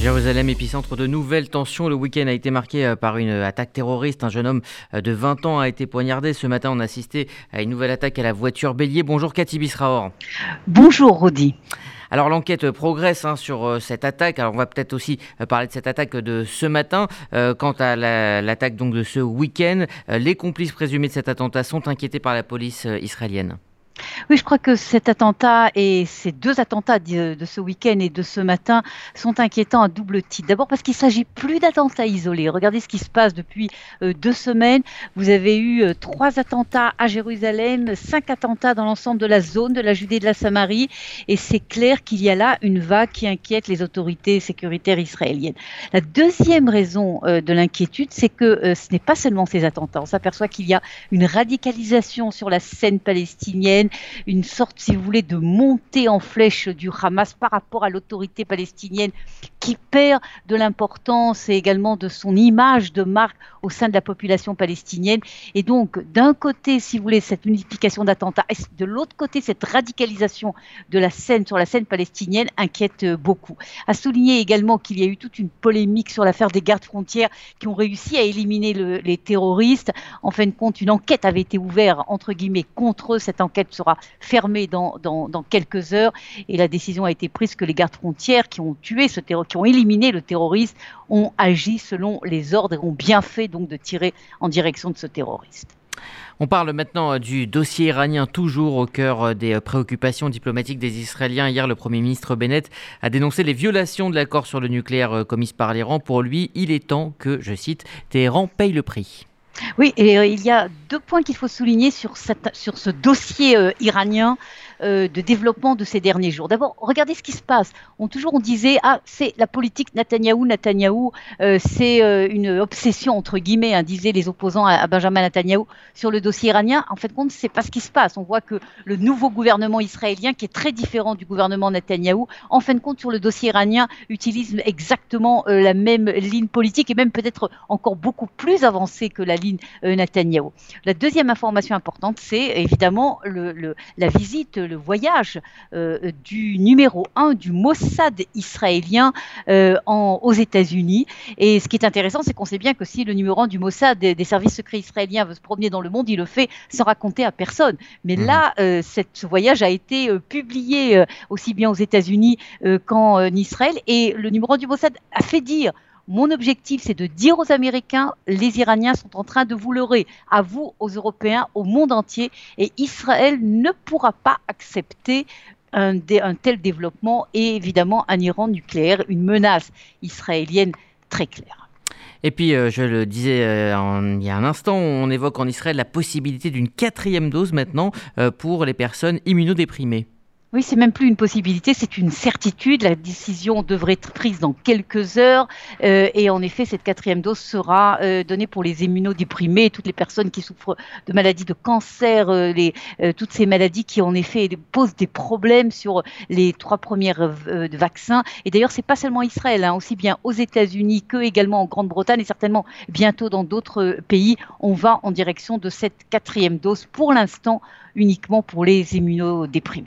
Jérusalem, épicentre de nouvelles tensions. Le week-end a été marqué euh, par une attaque terroriste. Un jeune homme euh, de 20 ans a été poignardé. Ce matin, on a assisté à une nouvelle attaque à la voiture bélier. Bonjour Cathy Bisraor. Bonjour Rodi. Alors l'enquête progresse hein, sur euh, cette attaque. Alors on va peut-être aussi parler de cette attaque de ce matin. quant à l'attaque donc de ce week-end, les complices présumés de cet attentat sont inquiétés par la police israélienne. Oui, je crois que cet attentat et ces deux attentats de, ce week-end et de ce matin sont inquiétants à double titre. D'abord parce qu'il ne s'agit plus d'attentats isolés. Regardez ce qui se passe depuis euh, deux semaines. Vous avez eu euh, trois attentats à Jérusalem, cinq attentats dans l'ensemble de la zone de la Judée et de la Samarie. Et c'est clair qu'il y a là une vague qui inquiète les autorités sécuritaires israéliennes. La deuxième raison euh, de l'inquiétude, c'est que ce n'est pas seulement ces attentats. On s'aperçoit qu'il y a une radicalisation sur la scène palestinienne une sorte, si vous voulez, de montée en flèche du Hamas par rapport à l'autorité palestinienne perd de l'importance et également de son image de marque au sein de la population palestinienne. Et donc, d'un côté, si vous voulez, cette unification d'attentats, et de l'autre côté, cette radicalisation de la scène sur la scène palestinienne inquiète beaucoup. À souligner également qu'il y a eu toute une polémique sur l'affaire des gardes frontières qui ont réussi à éliminer les terroristes. En fin de compte, une enquête avait été ouverte, entre guillemets, contre eux. Cette enquête sera fermée dans, dans, quelques heures et la décision a été prise que les gardes frontières qui ont tué ce terroriste, ont éliminé le terroriste, ont agi selon les ordres et ont bien fait donc de tirer en direction de ce terroriste. On parle maintenant euh, du dossier iranien, toujours au cœur euh, des euh, préoccupations diplomatiques des Israéliens. Hier, le Premier ministre Bennett a dénoncé les violations de l'accord sur le nucléaire commises par l'Iran. Pour lui, il est temps que, je cite, Téhéran paye le prix. Oui, et il y a deux points qu'il faut souligner sur, cette, sur ce dossier iranien. Euh, de développement de ces derniers jours. D'abord, regardez ce qui se passe. On toujours on disait ah c'est la politique Netanyahou, Netanyahou, euh, c'est euh, une obsession entre guillemets, hein, disaient les opposants à, Benjamin Netanyahou sur le dossier iranien. En fait, compte, c'est pas ce qui se passe. On voit que le nouveau gouvernement israélien, qui est très différent du gouvernement Netanyahou, en fin de compte sur le dossier iranien, utilise exactement la même ligne politique et même peut-être encore beaucoup plus avancée que la ligne Netanyahou. La deuxième information importante, c'est évidemment la visite le voyage euh, du numéro 1 du Mossad israélien euh, aux États-Unis. Et ce qui est intéressant, c'est qu'on sait bien que si le numéro 1 du Mossad des, services secrets israéliens veut se promener dans le monde, il le fait sans raconter à personne. Mais mmh. là, euh, ce voyage a été publié aussi bien aux États-Unis qu'en Israël. Et le numéro 1 du Mossad a fait dire mon objectif, c'est de dire aux Américains, les Iraniens sont en train de vous leurrer, à vous, aux Européens, au monde entier, et Israël ne pourra pas accepter un, tel développement et évidemment un Iran nucléaire, une menace israélienne très claire. Et puis, euh, je le disais euh, il y a un instant, on évoque en Israël la possibilité d'une quatrième dose maintenant euh, pour les personnes immunodéprimées. Oui, c'est même plus une possibilité, c'est une certitude. La décision devrait être prise dans quelques heures. Euh, et en effet, cette quatrième dose sera euh, donnée pour les immunodéprimés, toutes les personnes qui souffrent de maladies de cancer, euh, toutes ces maladies qui en effet posent des problèmes sur les trois premières vaccins. Et d'ailleurs, c'est pas seulement Israël, hein, aussi bien aux États-Unis que également en Grande-Bretagne et certainement bientôt dans d'autres pays, on va en direction de cette quatrième dose. Pour l'instant, uniquement pour les immunodéprimés.